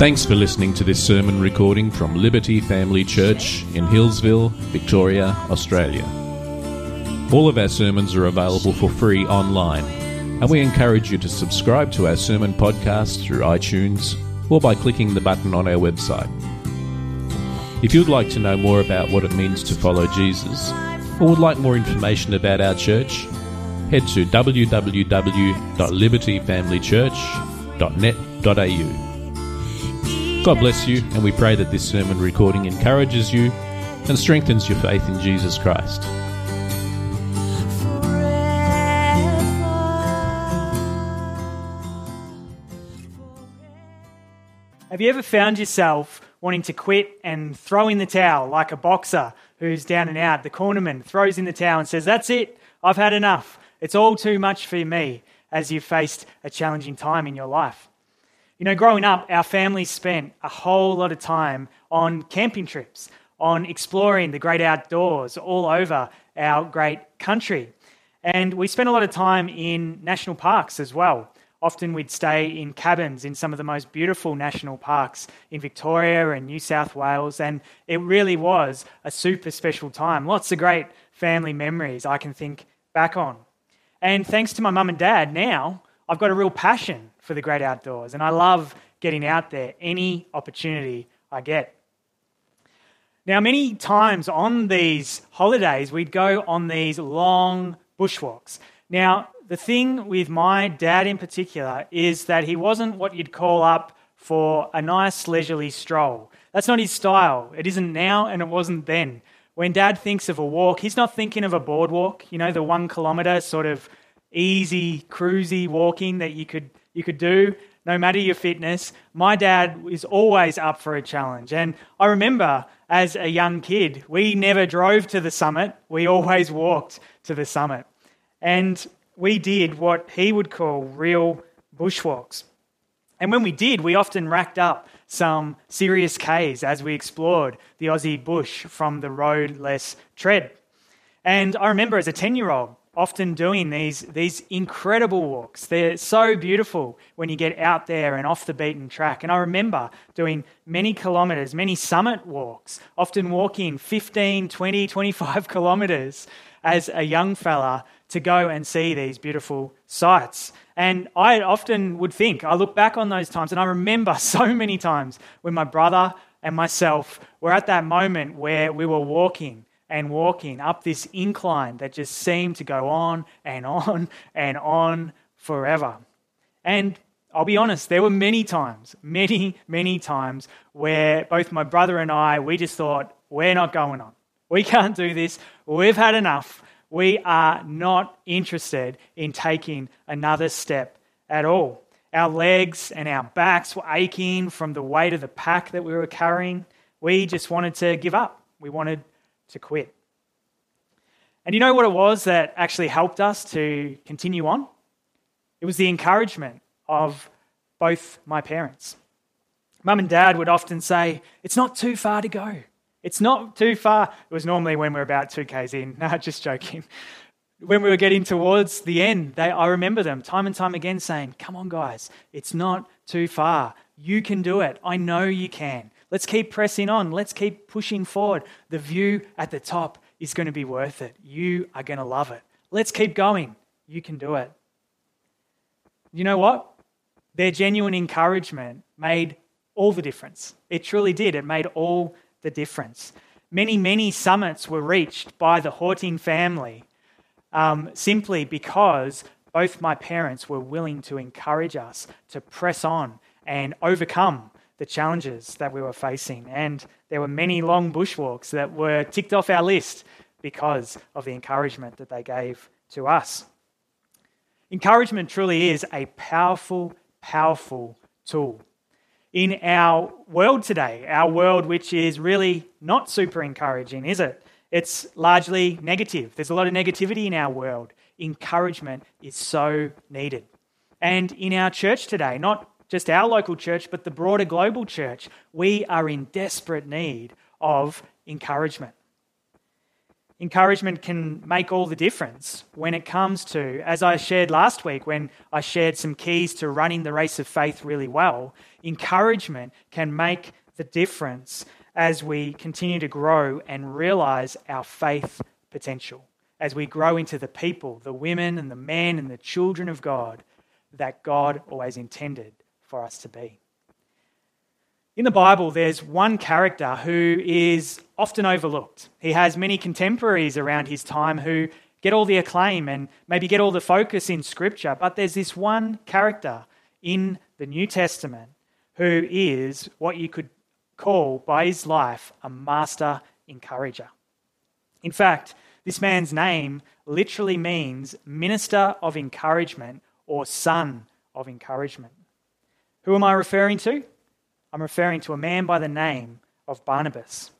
Thanks for listening to this sermon recording from Liberty Family Church in Hillsville, Victoria, Australia. All of our sermons are available for free online, and we encourage you to subscribe to our sermon podcast through iTunes or by clicking the button on our website. If you'd like to know more about what it means to follow Jesus, or would like more information about our church, head to www.libertyfamilychurch.net.au. God bless you, and we pray that this sermon recording encourages you and strengthens your faith in Jesus Christ. Have you ever found yourself wanting to quit and throw in the towel like a boxer who's down and out? The cornerman throws in the towel and says, That's it, I've had enough. It's all too much for me as you've faced a challenging time in your life. You know, growing up, our family spent a whole lot of time on camping trips, on exploring the great outdoors all over our great country. And we spent a lot of time in national parks as well. Often we'd stay in cabins in some of the most beautiful national parks in Victoria and New South Wales. And it really was a super special time. Lots of great family memories I can think back on. And thanks to my mum and dad, now I've got a real passion for the great outdoors, and I love getting out there any opportunity I get. Now, many times on these holidays, we'd go on these long bushwalks. Now, the thing with my dad in particular is that he wasn't what you'd call up for a nice leisurely stroll. That's not his style. It isn't now, and it wasn't then. When dad thinks of a walk, he's not thinking of a boardwalk, you know, the one kilometre sort of easy, cruisy walking that you could you could do no matter your fitness. My dad is always up for a challenge. And I remember as a young kid, we never drove to the summit, we always walked to the summit. And we did what he would call real bushwalks. And when we did, we often racked up some serious Ks as we explored the Aussie bush from the road less tread. And I remember as a 10 year old, often doing these, these incredible walks. They're so beautiful when you get out there and off the beaten track. And I remember doing many kilometres, many summit walks, often walking 15, 20, 25 kilometres as a young fella to go and see these beautiful sights. And I often would think, I look back on those times and I remember so many times when my brother and myself were at that moment where we were walking and walking up this incline that just seemed to go on and on and on forever. And I'll be honest, there were many times, many, many times where both my brother and I, we just thought, we're not going on. We can't do this. We've had enough. We are not interested in taking another step at all. Our legs and our backs were aching from the weight of the pack that we were carrying. We just wanted to give up. We wanted to quit. And you know what it was that actually helped us to continue on? It was the encouragement of both my parents. Mum and dad would often say, It's not too far to go. It's not too far. It was normally when we are about 2Ks in. No, just joking. When we were getting towards the end, they, I remember them time and time again saying, Come on, guys, it's not too far. You can do it. I know you can. Let's keep pressing on. Let's keep pushing forward. The view at the top is going to be worth it. You are going to love it. Let's keep going. You can do it. You know what? Their genuine encouragement made all the difference. It truly did. It made all the difference. Many, many summits were reached by the Horting family um, simply because both my parents were willing to encourage us to press on and overcome the challenges that we were facing. And there were many long bushwalks that were ticked off our list because of the encouragement that they gave to us. Encouragement truly is a powerful, powerful tool. In our world today, our world which is really not super encouraging, is it? It's largely negative. There's a lot of negativity in our world. Encouragement is so needed. And in our church today, not just our local church, but the broader global church, we are in desperate need of encouragement. encouragement can make all the difference when it comes to, as I shared last week when I shared some keys to running the race of faith really well, encouragement can make the difference as we continue to grow and realize our faith potential, as we grow into the people, the women and the men and the children of God that God always intended for us to be. In the Bible, there's one character who is often overlooked. He has many contemporaries around his time who get all the acclaim and maybe get all the focus in Scripture, but there's this one character in the New Testament who is what you could call by his life a master encourager. In fact, this man's name literally means minister of encouragement or son of encouragement. Who am I referring to? I'm referring to a man by the name of Barnabas.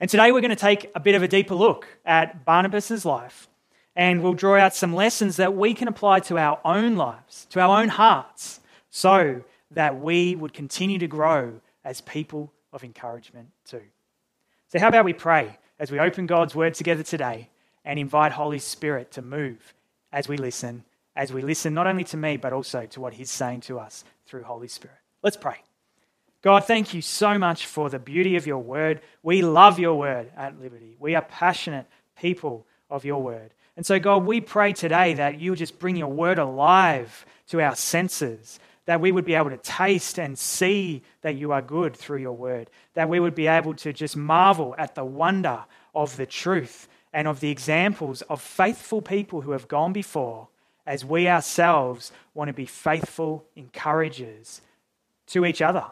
And today we're going to take a bit of a deeper look at Barnabas' life and we'll draw out some lessons that we can apply to our own lives, to our own hearts, so that we would continue to grow as people of encouragement too. So, how about we pray as we open God's word together today and invite Holy Spirit to move as we listen, as we listen not only to me, but also to what He's saying to us through Holy Spirit. Let's pray. God, thank you so much for the beauty of your word. We love your word at Liberty. We are passionate people of your word. And so, God, we pray today that you just bring your word alive to our senses, that we would be able to taste and see that you are good through your word, that we would be able to just marvel at the wonder of the truth and of the examples of faithful people who have gone before, as we ourselves want to be faithful encouragers to each other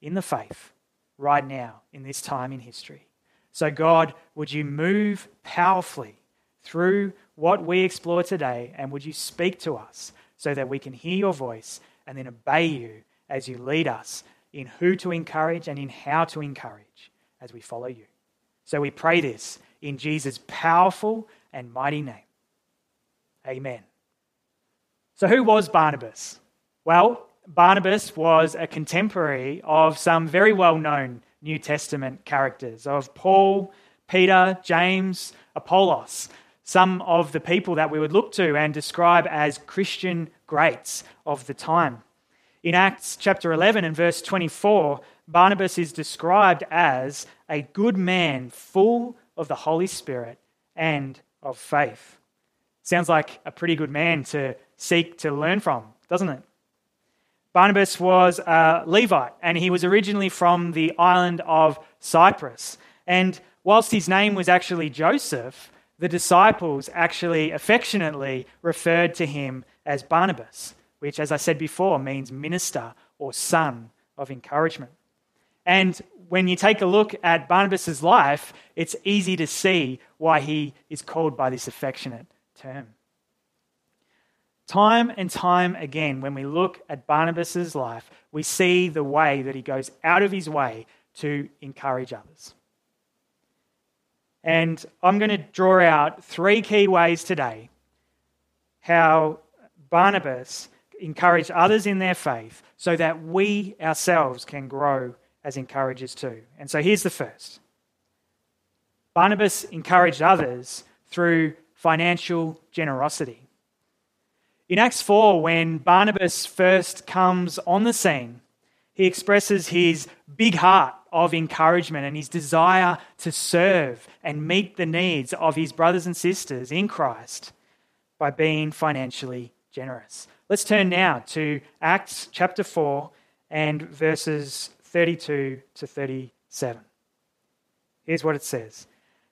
in the faith right now in this time in history. So, God, would you move powerfully through what we explore today and would you speak to us so that we can hear your voice and then obey you as you lead us in who to encourage and in how to encourage as we follow you. So we pray this in Jesus' powerful and mighty name. Amen. So, who was Barnabas? Well, Barnabas was a contemporary of some very well known New Testament characters of Paul, Peter, James, Apollos, some of the people that we would look to and describe as Christian greats of the time. In Acts chapter 11 and verse 24, Barnabas is described as a good man full of the Holy Spirit and of faith. Sounds like a pretty good man to seek to learn from, doesn't it? Barnabas was a Levite, and he was originally from the island of Cyprus. And whilst his name was actually Joseph, the disciples actually affectionately referred to him as Barnabas, which, as I said before, means minister or son of encouragement. And when you take a look at Barnabas' life, it's easy to see why he is called by this affectionate term. Time and time again, when we look at Barnabas' life, we see the way that he goes out of his way to encourage others. And I'm going to draw out three key ways today how Barnabas encouraged others in their faith so that we ourselves can grow as encouragers too. And so here's the first Barnabas encouraged others through financial generosity. In Acts 4, when Barnabas first comes on the scene, he expresses his big heart of encouragement and his desire to serve and meet the needs of his brothers and sisters in Christ by being financially generous. Let's turn now to Acts chapter 4 and verses 32 to 37. Here's what it says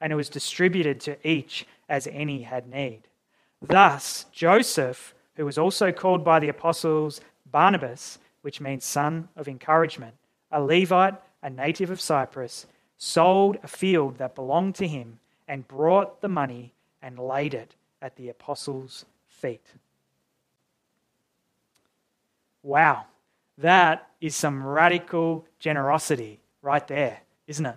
and it was distributed to each as any had need. Thus, Joseph, who was also called by the apostles Barnabas, which means son of encouragement, a Levite, a native of Cyprus, sold a field that belonged to him and brought the money and laid it at the apostles' feet. Wow, that is some radical generosity right there, isn't it?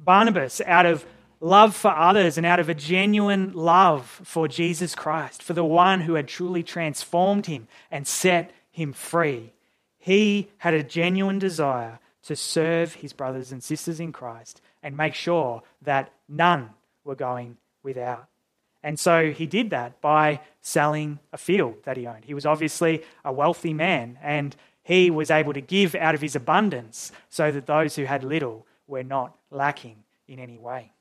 Barnabas, out of love for others and out of a genuine love for Jesus Christ, for the one who had truly transformed him and set him free, he had a genuine desire to serve his brothers and sisters in Christ and make sure that none were going without. And so he did that by selling a field that he owned. He was obviously a wealthy man and he was able to give out of his abundance so that those who had little were not lacking in any way.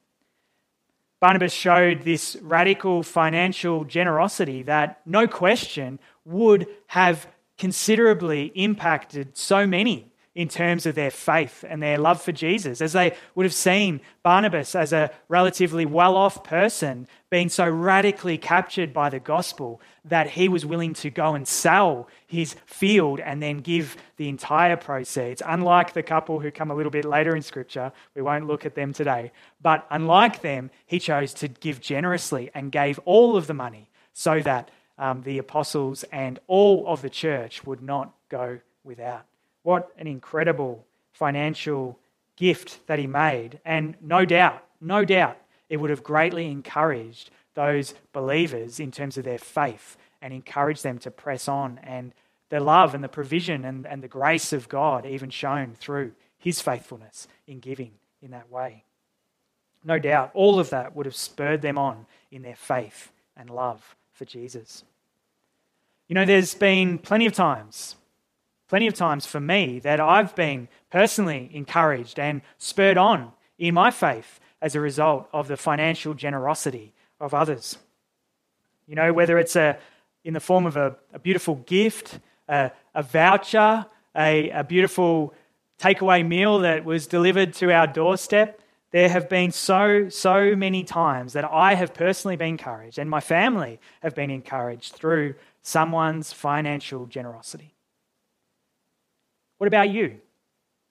Barnabas showed this radical financial generosity that, no question, would have considerably impacted so many in terms of their faith and their love for Jesus, as they would have seen Barnabas as a relatively well off person being so radically captured by the gospel that he was willing to go and sell his field and then give the entire proceeds. Unlike the couple who come a little bit later in Scripture, we won't look at them today, but unlike them, he chose to give generously and gave all of the money so that um, the apostles and all of the church would not go without. What an incredible financial gift that he made. And no doubt, no doubt, it would have greatly encouraged those believers in terms of their faith and encouraged them to press on and the love and the provision and, and the grace of God even shown through his faithfulness in giving in that way. No doubt, all of that would have spurred them on in their faith and love for Jesus. You know, there's been plenty of times plenty of times for me that I've been personally encouraged and spurred on in my faith as a result of the financial generosity of others. You know, whether it's a, in the form of a, a beautiful gift, a, a voucher, a, a beautiful takeaway meal that was delivered to our doorstep, there have been so, so many times that I have personally been encouraged and my family have been encouraged through someone's financial generosity. What about you?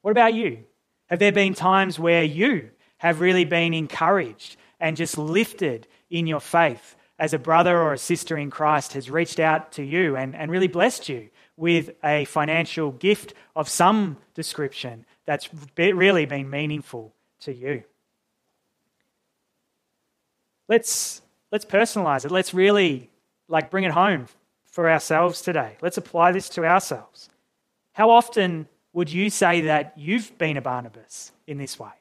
What about you? Have there been times where you have really been encouraged and just lifted in your faith as a brother or a sister in Christ has reached out to you and, and really blessed you with a financial gift of some description that's really been meaningful to you? Let's, let's personalize it. Let's really like bring it home for ourselves today. Let's apply this to ourselves. How often would you say that you've been a Barnabas in this way?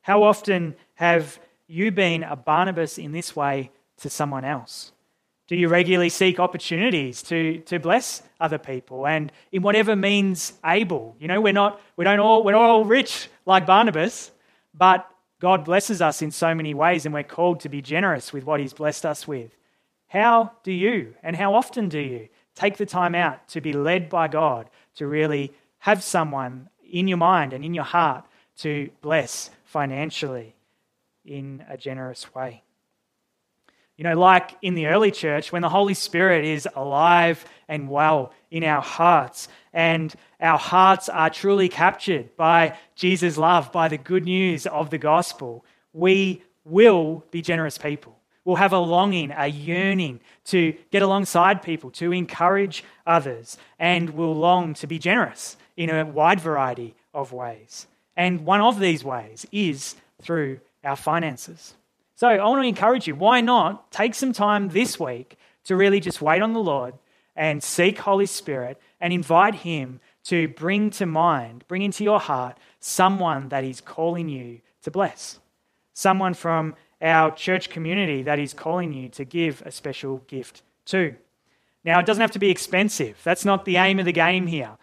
How often have you been a Barnabas in this way to someone else? Do you regularly seek opportunities to, to bless other people and in whatever means able? You know, we're not, we don't all, we're all rich like Barnabas, but God blesses us in so many ways and we're called to be generous with what He's blessed us with. How do you and how often do you take the time out to be led by God to really have someone in your mind and in your heart to bless financially in a generous way? You know, like in the early church, when the Holy Spirit is alive and well in our hearts, and our hearts are truly captured by Jesus' love, by the good news of the gospel, we will be generous people. We'll have a longing, a yearning to get alongside people, to encourage others, and we'll long to be generous in a wide variety of ways. And one of these ways is through our finances. So I want to encourage you why not take some time this week to really just wait on the Lord and seek Holy Spirit and invite Him to bring to mind, bring into your heart someone that He's calling you to bless. Someone from our church community that is calling you to give a special gift to. Now, it doesn't have to be expensive. That's not the aim of the game here.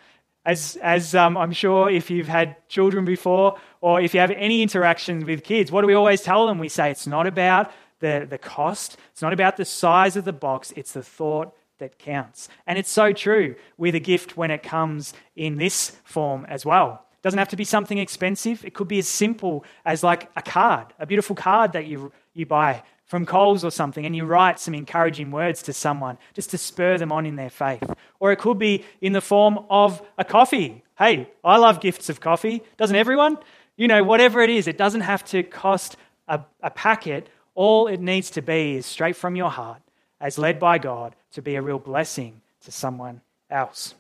As, as um, I'm sure if you've had children before or if you have any interaction with kids, what do we always tell them? We say it's not about the, the cost, it's not about the size of the box, it's the thought that counts. And it's so true with a gift when it comes in this form as well doesn't have to be something expensive. It could be as simple as like a card, a beautiful card that you, you buy from Coles or something, and you write some encouraging words to someone just to spur them on in their faith. Or it could be in the form of a coffee. Hey, I love gifts of coffee. Doesn't everyone? You know, whatever it is, it doesn't have to cost a, a packet All it needs to be is straight from your heart, as led by God, to be a real blessing to someone else.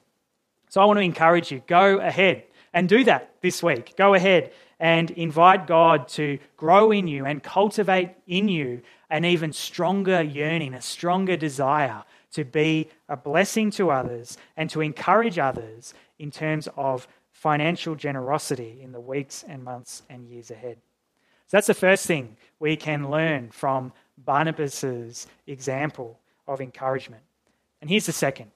So I want to encourage you go ahead and do that this week. Go ahead and invite God to grow in you and cultivate in you an even stronger yearning, a stronger desire to be a blessing to others and to encourage others in terms of financial generosity in the weeks and months and years ahead. So that's the first thing we can learn from Barnabas's example of encouragement. And here's the second.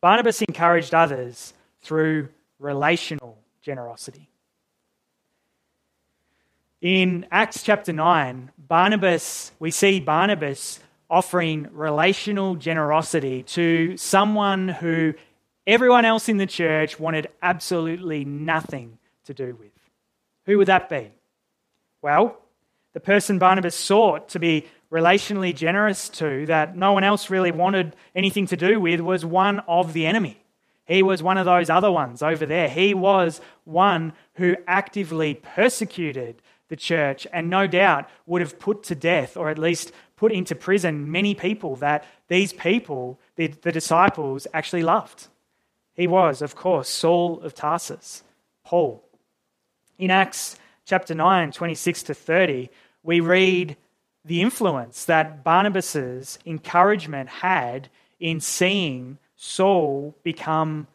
Barnabas encouraged others through relational generosity. In Acts chapter 9, Barnabas, we see Barnabas offering relational generosity to someone who everyone else in the church wanted absolutely nothing to do with. Who would that be? Well, the person Barnabas sought to be relationally generous to, that no one else really wanted anything to do with, was one of the enemy. He was one of those other ones over there. He was one who actively persecuted the church and no doubt would have put to death or at least put into prison many people that these people, the, the disciples, actually loved. He was, of course, Saul of Tarsus, Paul. In Acts chapter 9, 26 to 30, we read the influence that Barnabas's encouragement had in seeing Saul become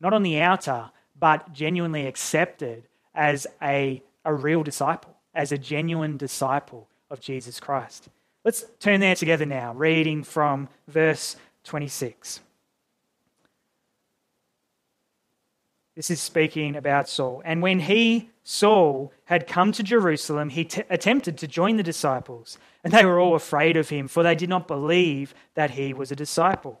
not on the outer, but genuinely accepted as a, a real disciple, as a genuine disciple of Jesus Christ. Let's turn there together now, reading from verse 26. This is speaking about Saul. And when he, Saul, had come to Jerusalem, he t- attempted to join the disciples, and they were all afraid of him, for they did not believe that he was a disciple.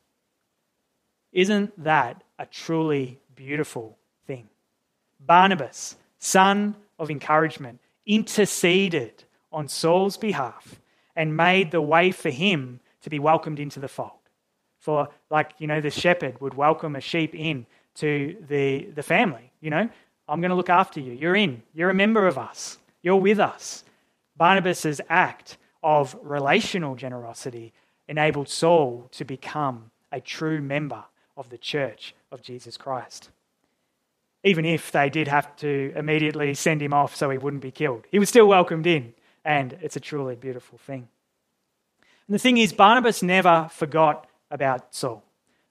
Isn't that a truly beautiful thing? Barnabas, son of encouragement, interceded on Saul's behalf and made the way for him to be welcomed into the fold. For, like, you know, the shepherd would welcome a sheep in to the, the family. You know, I'm going to look after you. You're in. You're a member of us. You're with us. Barnabas's act of relational generosity enabled Saul to become a true member of the church of Jesus Christ. Even if they did have to immediately send him off so he wouldn't be killed, he was still welcomed in, and it's a truly beautiful thing. And the thing is, Barnabas never forgot about Saul.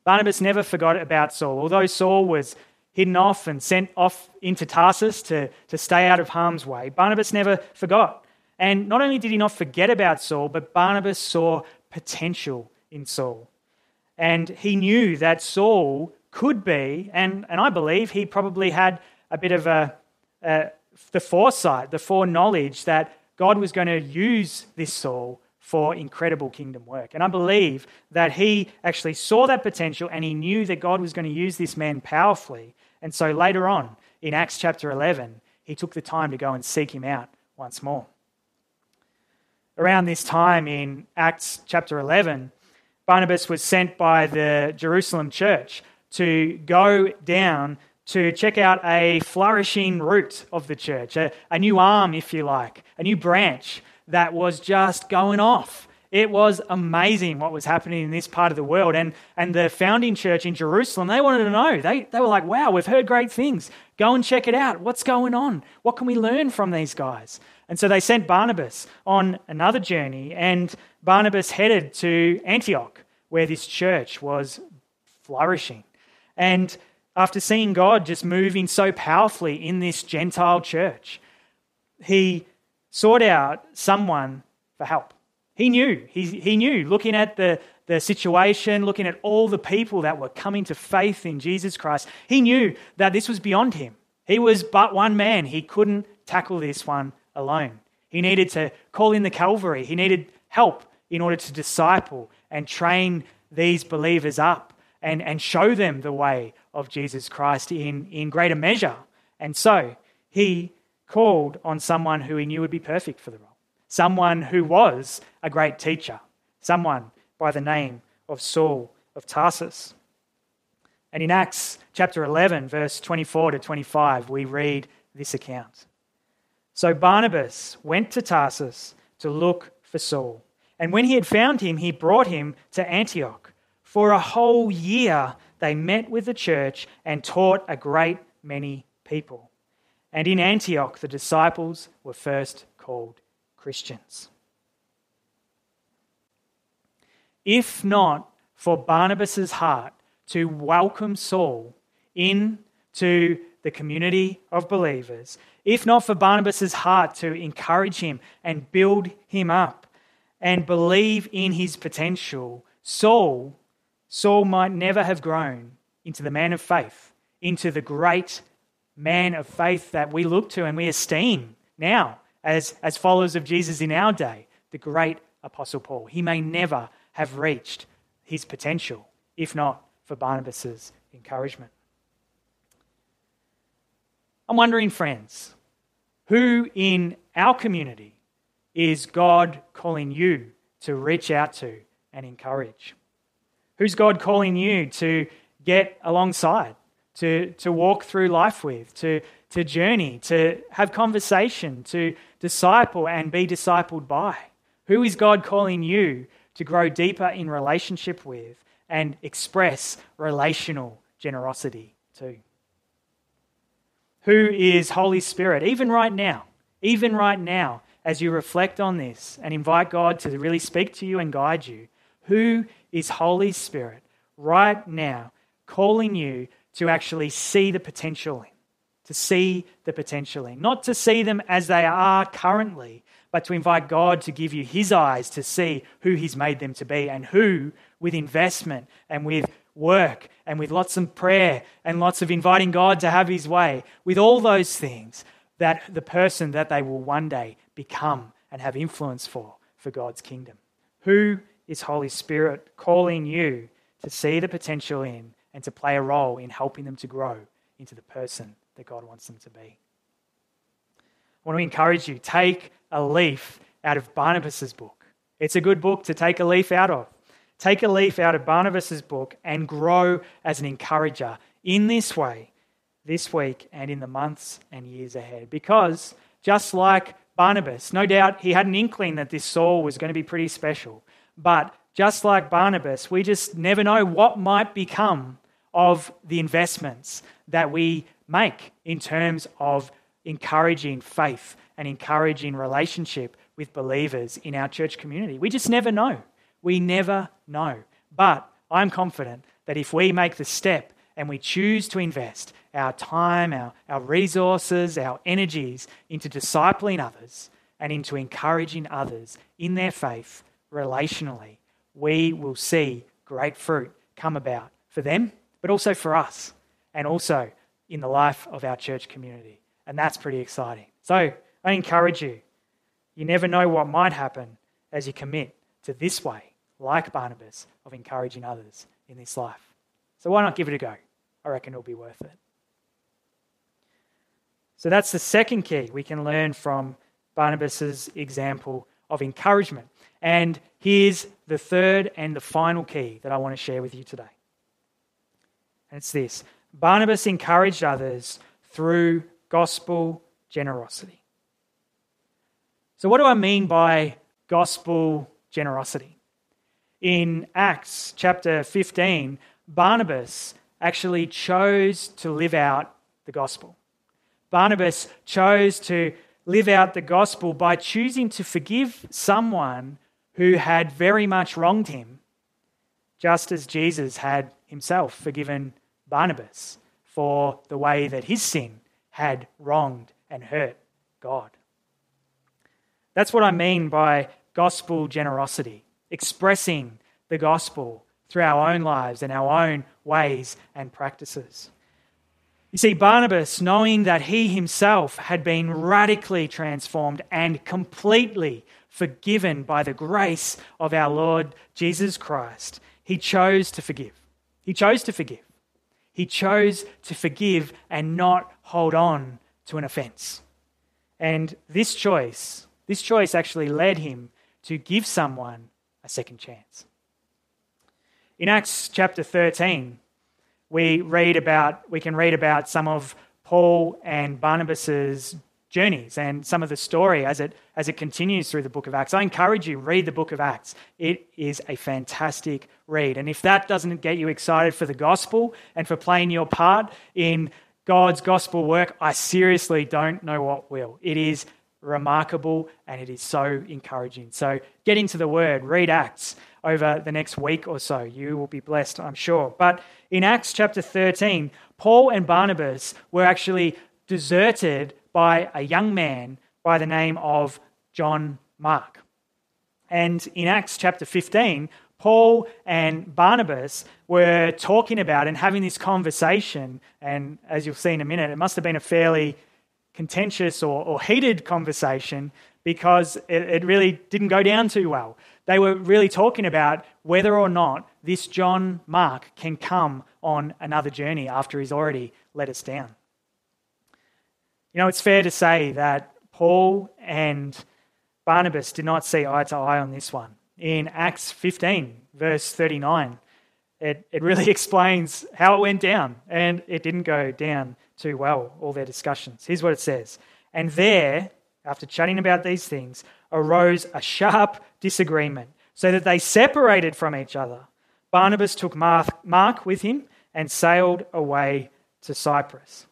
Barnabas never forgot about Saul. Although Saul was hidden off and sent off into Tarsus to, to stay out of harm's way, Barnabas never forgot. And not only did he not forget about Saul, but Barnabas saw potential in Saul. And he knew that Saul could be, and, and I believe he probably had a bit of a, a the foresight, the foreknowledge that God was going to use this Saul for incredible kingdom work. And I believe that he actually saw that potential and he knew that God was going to use this man powerfully. And so later on in Acts chapter 11, he took the time to go and seek him out once more. Around this time in Acts chapter 11, Barnabas was sent by the Jerusalem church to go down to check out a flourishing root of the church, a, a, new arm, if you like, a new branch that was just going off. It was amazing what was happening in this part of the world. And, and the founding church in Jerusalem, they wanted to know. They, they were like, wow, we've heard great things. Go and check it out. What's going on? What can we learn from these guys? And so they sent Barnabas on another journey, and Barnabas headed to Antioch, where this church was flourishing. And after seeing God just moving so powerfully in this Gentile church, he sought out someone for help. He knew, he, he knew, looking at the, the situation, looking at all the people that were coming to faith in Jesus Christ, he knew that this was beyond him. He was but one man. He couldn't tackle this one alone. He needed to call in the Calvary. He needed help in order to disciple and train these believers up and, and show them the way of Jesus Christ in, in greater measure. And so he called on someone who he knew would be perfect for the role, someone who was a great teacher, someone by the name of Saul of Tarsus. And in Acts chapter 11, verse 24 to 25, we read this account. So Barnabas went to Tarsus to look for Saul. And when he had found him, he brought him to Antioch. For a whole year they met with the church and taught a great many people. And in Antioch, the disciples were first called Christians. If not for Barnabas' heart to welcome Saul into the community of believers, if not for Barnabas' heart to encourage him and build him up and believe in his potential, Saul, Saul might never have grown into the man of faith, into the great man of faith that we look to and we esteem now as, as followers of Jesus in our day, the great Apostle Paul. He may never have reached his potential if not for Barnabas' encouragement. I'm wondering, friends, who in our community is God calling you to reach out to and encourage? Who's God calling you to get alongside, to, to walk through life with, to, to journey, to have conversation, to disciple and be discipled by? Who is God calling you to grow deeper in relationship with and express relational generosity to? Who is Holy Spirit? Even right now, even right now, as you reflect on this and invite God to really speak to you and guide you, who is Holy Spirit right now calling you to actually see the potential in? To see the potential in. Not to see them as they are currently, but to invite God to give you His eyes to see who He's made them to be and who, with investment and with work and with lots of prayer and lots of inviting God to have His way, with all those things, that the person that they will one day become and have influence for for God's kingdom. Who is Holy Spirit calling you to see the potential in and to play a role in helping them to grow into the person that God wants them to be? I want to encourage you take a leaf out of Barnabas' book. It's a good book to take a leaf out of. Take a leaf out of Barnabas' book and grow as an encourager in this way this week and in the months and years ahead. Because just like Barnabas, no doubt he had an inkling that this Saul was going to be pretty special. But just like Barnabas, we just never know what might become of the investments that we make in terms of encouraging faith and encouraging relationship with believers in our church community. We just never know. We never know. But I'm confident that if we make the step and we choose to invest our time, our, our resources, our energies into discipling others and into encouraging others in their faith relationally, we will see great fruit come about for them, but also for us, and also in the life of our church community. And that's pretty exciting. So, I encourage you, you never know what might happen as you commit to this way, like Barnabas, of encouraging others in this life. So why not give it a go? I reckon it'll be worth it. So that's the second key we can learn from Barnabas' example of encouragement. And here's the third and the final key that I want to share with you today. And it's this Barnabas encouraged others through gospel generosity. So, what do I mean by gospel generosity? In Acts chapter 15, Barnabas actually chose to live out the gospel. Barnabas chose to live out the gospel by choosing to forgive someone who had very much wronged him, just as Jesus had himself forgiven Barnabas for the way that his sin had wronged and hurt God. That's what I mean by gospel generosity, expressing the gospel through our own lives and our own ways and practices. You see, Barnabas, knowing that he himself had been radically transformed and completely forgiven by the grace of our Lord Jesus Christ, he chose to forgive. He chose to forgive. He chose to forgive and not hold on to an offense. And this choice, this choice actually led him to give someone a second chance. In Acts chapter 13, we read about we can read about some of Paul and Barnabas's journeys and some of the story as it as it continues through the book of Acts. I encourage you read the book of Acts. It is a fantastic read. And if that doesn't get you excited for the gospel and for playing your part in God's gospel work, I seriously don't know what will. It is remarkable and it is so encouraging. So get into the word, read Acts over the next week or so. You will be blessed, I'm sure. But in Acts chapter 13, Paul and Barnabas were actually deserted by a young man by the name of John Mark. And in Acts chapter 15, Paul and Barnabas were talking about and having this conversation. And as you'll see in a minute, it must have been a fairly contentious or, or heated conversation because it, it really didn't go down too well. They were really talking about whether or not this John Mark can come on another journey after he's already let us down. You know, it's fair to say that Paul and Barnabas did not see eye to eye on this one. In Acts 15, verse 39, it, it really explains how it went down, and it didn't go down too well, all their discussions. Here's what it says And there, after chatting about these things, arose a sharp disagreement, so that they separated from each other. Barnabas took Mark with him and sailed away to Cyprus.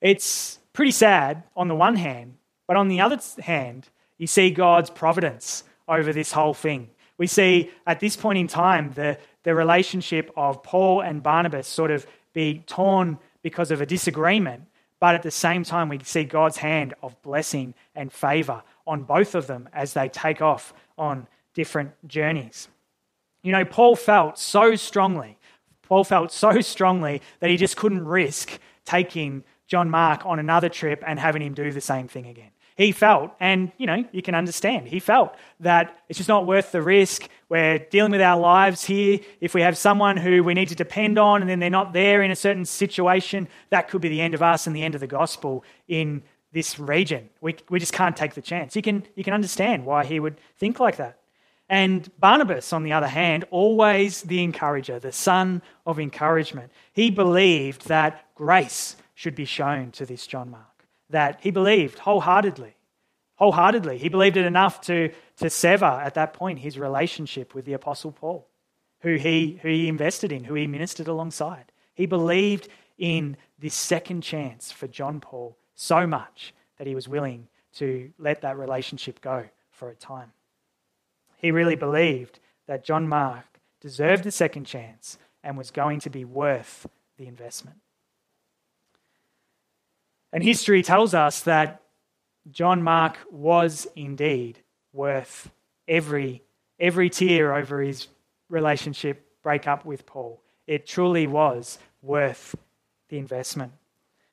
It's pretty sad on the one hand, but on the other hand, you see God's providence over this whole thing. We see at this point in time the, the relationship of Paul and Barnabas sort of be torn because of a disagreement, but at the same time, we see God's hand of blessing and favor on both of them as they take off on different journeys. You know, Paul felt so strongly, Paul felt so strongly that he just couldn't risk taking John Mark on another trip and having him do the same thing again. He felt, and you know, you can understand, he felt that it's just not worth the risk. We're dealing with our lives here. If we have someone who we need to depend on and then they're not there in a certain situation, that could be the end of us and the end of the gospel in this region. We, we just can't take the chance. You can, you can understand why he would think like that. And Barnabas, on the other hand, always the encourager, the son of encouragement. He believed that grace should be shown to this John Mark. That he believed wholeheartedly. Wholeheartedly. He believed it enough to, to sever at that point his relationship with the Apostle Paul, who he, who he invested in, who he ministered alongside. He believed in this second chance for John Paul so much that he was willing to let that relationship go for a time. He really believed that John Mark deserved a second chance and was going to be worth the investment. And history tells us that John Mark was indeed worth every, every tear over his relationship breakup with Paul. It truly was worth the investment.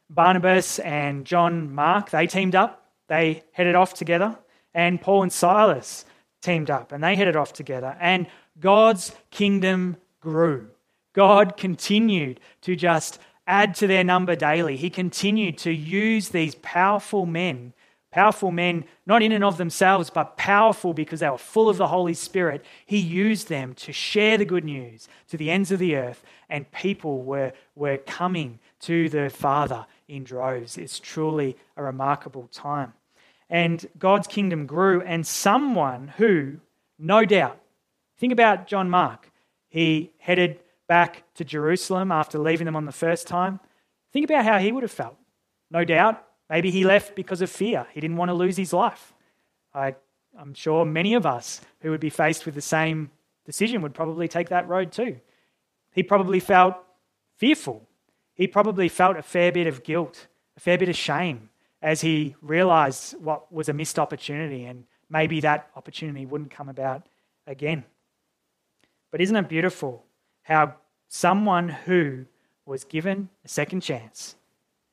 Barnabas and John Mark, they teamed up. They headed off together. And Paul and Silas teamed up and they headed off together. And God's kingdom grew. God continued to just add to their number daily. He continued to use these powerful men, powerful men, not in and of themselves, but powerful because they were full of the Holy Spirit. He used them to share the good news to the ends of the earth, and people were, were coming to the Father in droves. It's truly a remarkable time. And God's kingdom grew, and someone who, no doubt, think about John Mark. He headed back to Jerusalem after leaving them on the first time, think about how he would have felt. No doubt, maybe he left because of fear. He didn't want to lose his life. I, I'm sure many of us who would be faced with the same decision would probably take that road too. He probably felt fearful. He probably felt a fair bit of guilt, a fair bit of shame as he realized what was a missed opportunity and maybe that opportunity wouldn't come about again. But isn't it beautiful how someone who was given a second chance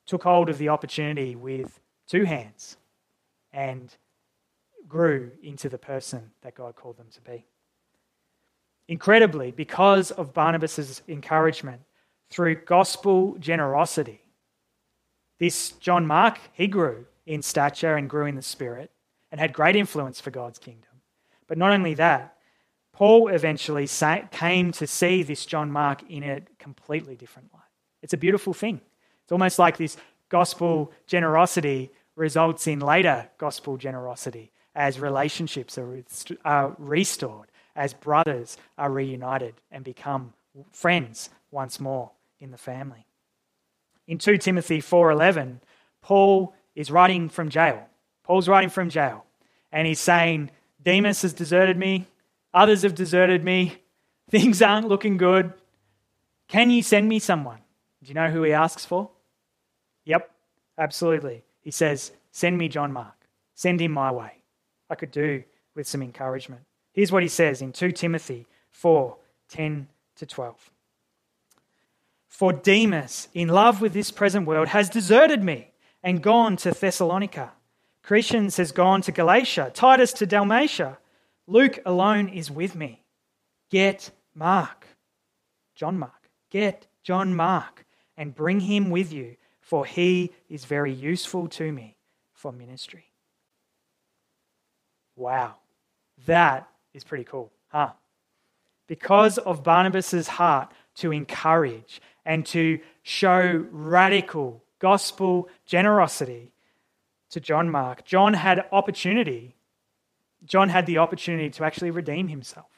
took hold of the opportunity with two hands and grew into the person that God called them to be. Incredibly, because of Barnabas' encouragement through gospel generosity, this John Mark, he grew in stature and grew in the spirit and had great influence for God's kingdom. But not only that, Paul eventually came to see this John Mark in a completely different light. It's a beautiful thing. It's almost like this gospel generosity results in later gospel generosity as relationships are restored, as brothers are reunited and become friends once more in the family. In 2 Timothy 4:11, Paul is writing from jail. Paul's writing from jail, and he's saying, Demas has deserted me, others have deserted me, things aren't looking good. Can you send me someone? Do you know who he asks for? Yep, absolutely. He says, Send me John Mark. Send him my way. I could do with some encouragement. Here's what he says in 2 Timothy 4 10 to 12. For Demas, in love with this present world, has deserted me and gone to Thessalonica. Crescens has gone to Galatia, Titus to Dalmatia. Luke alone is with me. Get Mark, John Mark, get John Mark, and bring him with you, for he is very useful to me for ministry. Wow, that is pretty cool, huh? Because of Barnabas' heart to encourage and to show radical gospel generosity to John Mark, John had opportunity. John had the opportunity to actually redeem himself,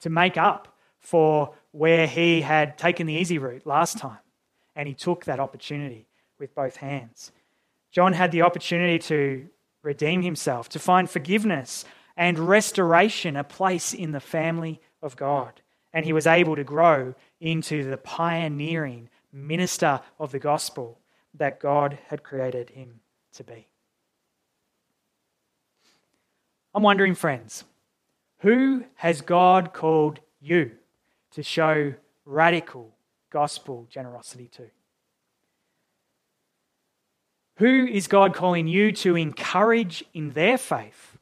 to make up for where he had taken the easy route last time. And he took that opportunity with both hands. John had the opportunity to redeem himself, to find forgiveness and restoration, a place in the family of God. And he was able to grow into the pioneering minister of the gospel that God had created him to be. I'm wondering, friends, who has God called you to show radical gospel generosity to? Who is God calling you to encourage in their faith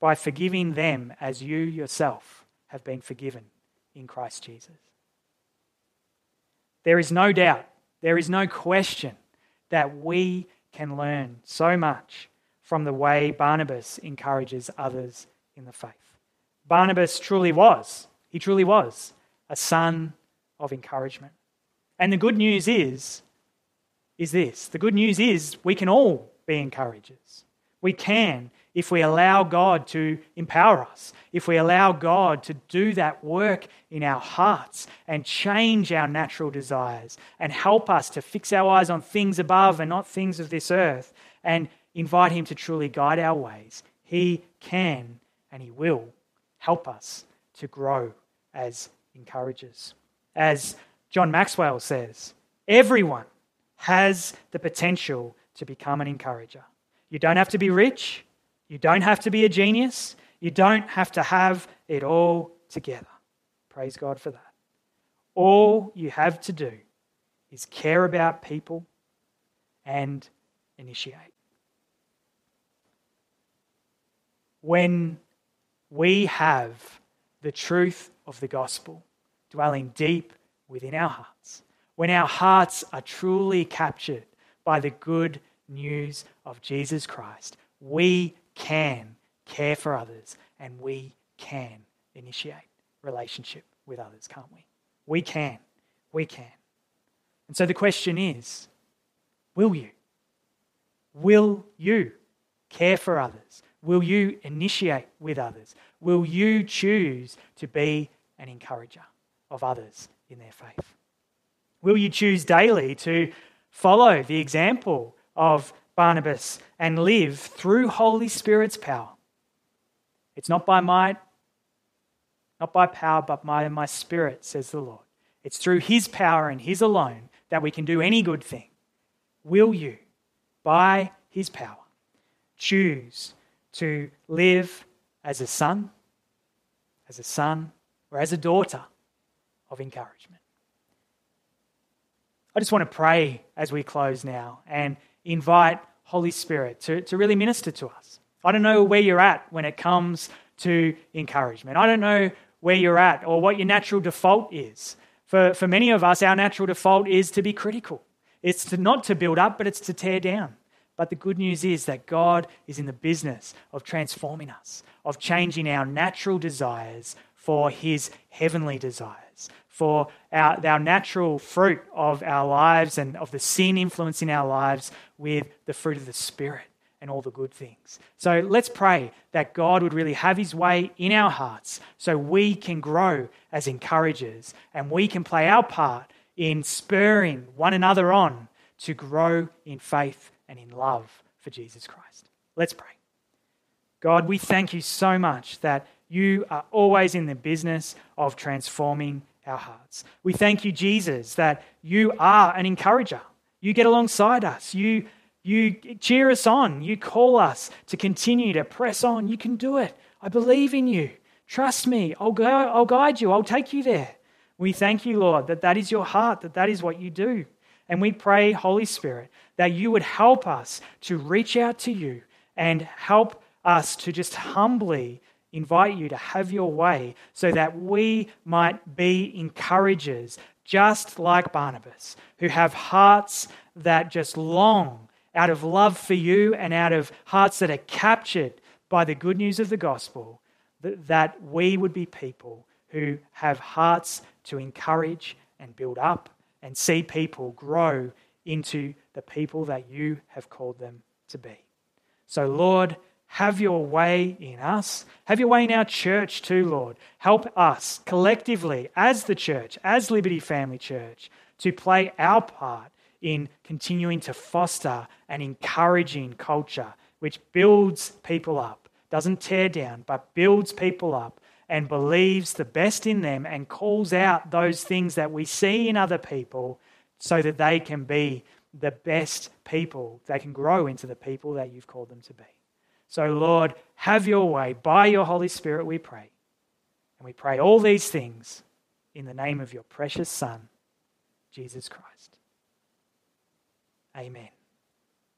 by forgiving them as you yourself have been forgiven in Christ Jesus? There is no doubt, there is no question that we can learn so much from the way Barnabas encourages others in the faith. Barnabas truly was, he truly was, a son of encouragement. And the good news is, is this the good news is we can all be encouragers. We can if we allow God to empower us, if we allow God to do that work in our hearts and change our natural desires and help us to fix our eyes on things above and not things of this earth and invite Him to truly guide our ways, He can and He will help us to grow as encouragers. As John Maxwell says, everyone has the potential to become an encourager. You don't have to be rich. You don't have to be a genius. You don't have to have it all together. Praise God for that. All you have to do is care about people and initiate. When we have the truth of the gospel dwelling deep within our hearts, when our hearts are truly captured by the good news of Jesus Christ, we can care for others and we can initiate relationship with others, can't we? We can. We can. And so the question is will you? Will you care for others? Will you initiate with others? Will you choose to be an encourager of others in their faith? Will you choose daily to follow the example of Barnabas and live through Holy Spirit's power. It's not by might, not by power, but by my spirit, says the Lord. It's through his power and his alone that we can do any good thing. Will you, by his power, choose to live as a son, as a son, or as a daughter of encouragement? I just want to pray as we close now and invite Holy Spirit to, to really minister to us. I don't know where you're at when it comes to encouragement. I don't know where you're at or what your natural default is. For, for many of us, our natural default is to be critical. It's to not to build up, but it's to tear down. But the good news is that God is in the business of transforming us, of changing our natural desires for his heavenly desires, for our, our natural fruit of our lives and of the sin influencing our lives with the fruit of the Spirit and all the good things. So let's pray that God would really have his way in our hearts so we can grow as encouragers and we can play our part in spurring one another on to grow in faith and in love for Jesus Christ. Let's pray. God, we thank you so much that you are always in the business of transforming our hearts. We thank you, Jesus, that you are an encourager. You get alongside us. You, you cheer us on. You call us to continue to press on. You can do it. I believe in you. Trust me. I'll, go, I'll guide you. I'll take you there. We thank you, Lord, that that is your heart, that that is what you do. And we pray, Holy Spirit, that you would help us to reach out to you and help us to just humbly invite you to have your way so that we might be encouragers, just like Barnabas, who have hearts that just long out of love for you and out of hearts that are captured by the good news of the gospel, that we would be people who have hearts to encourage and build up and see people grow into the people that you have called them to be. So, Lord, have your way in us. Have your way in our church too, Lord. Help us collectively, as the church, as Liberty Family Church, to play our part in continuing to foster an encouraging culture which builds people up, doesn't tear down, but builds people up and believes the best in them and calls out those things that we see in other people so that they can be the best people. They can grow into the people that you've called them to be. So, Lord, have your way. By your Holy Spirit, we pray. And we pray all these things in the name of your precious Son, Jesus Christ. Amen.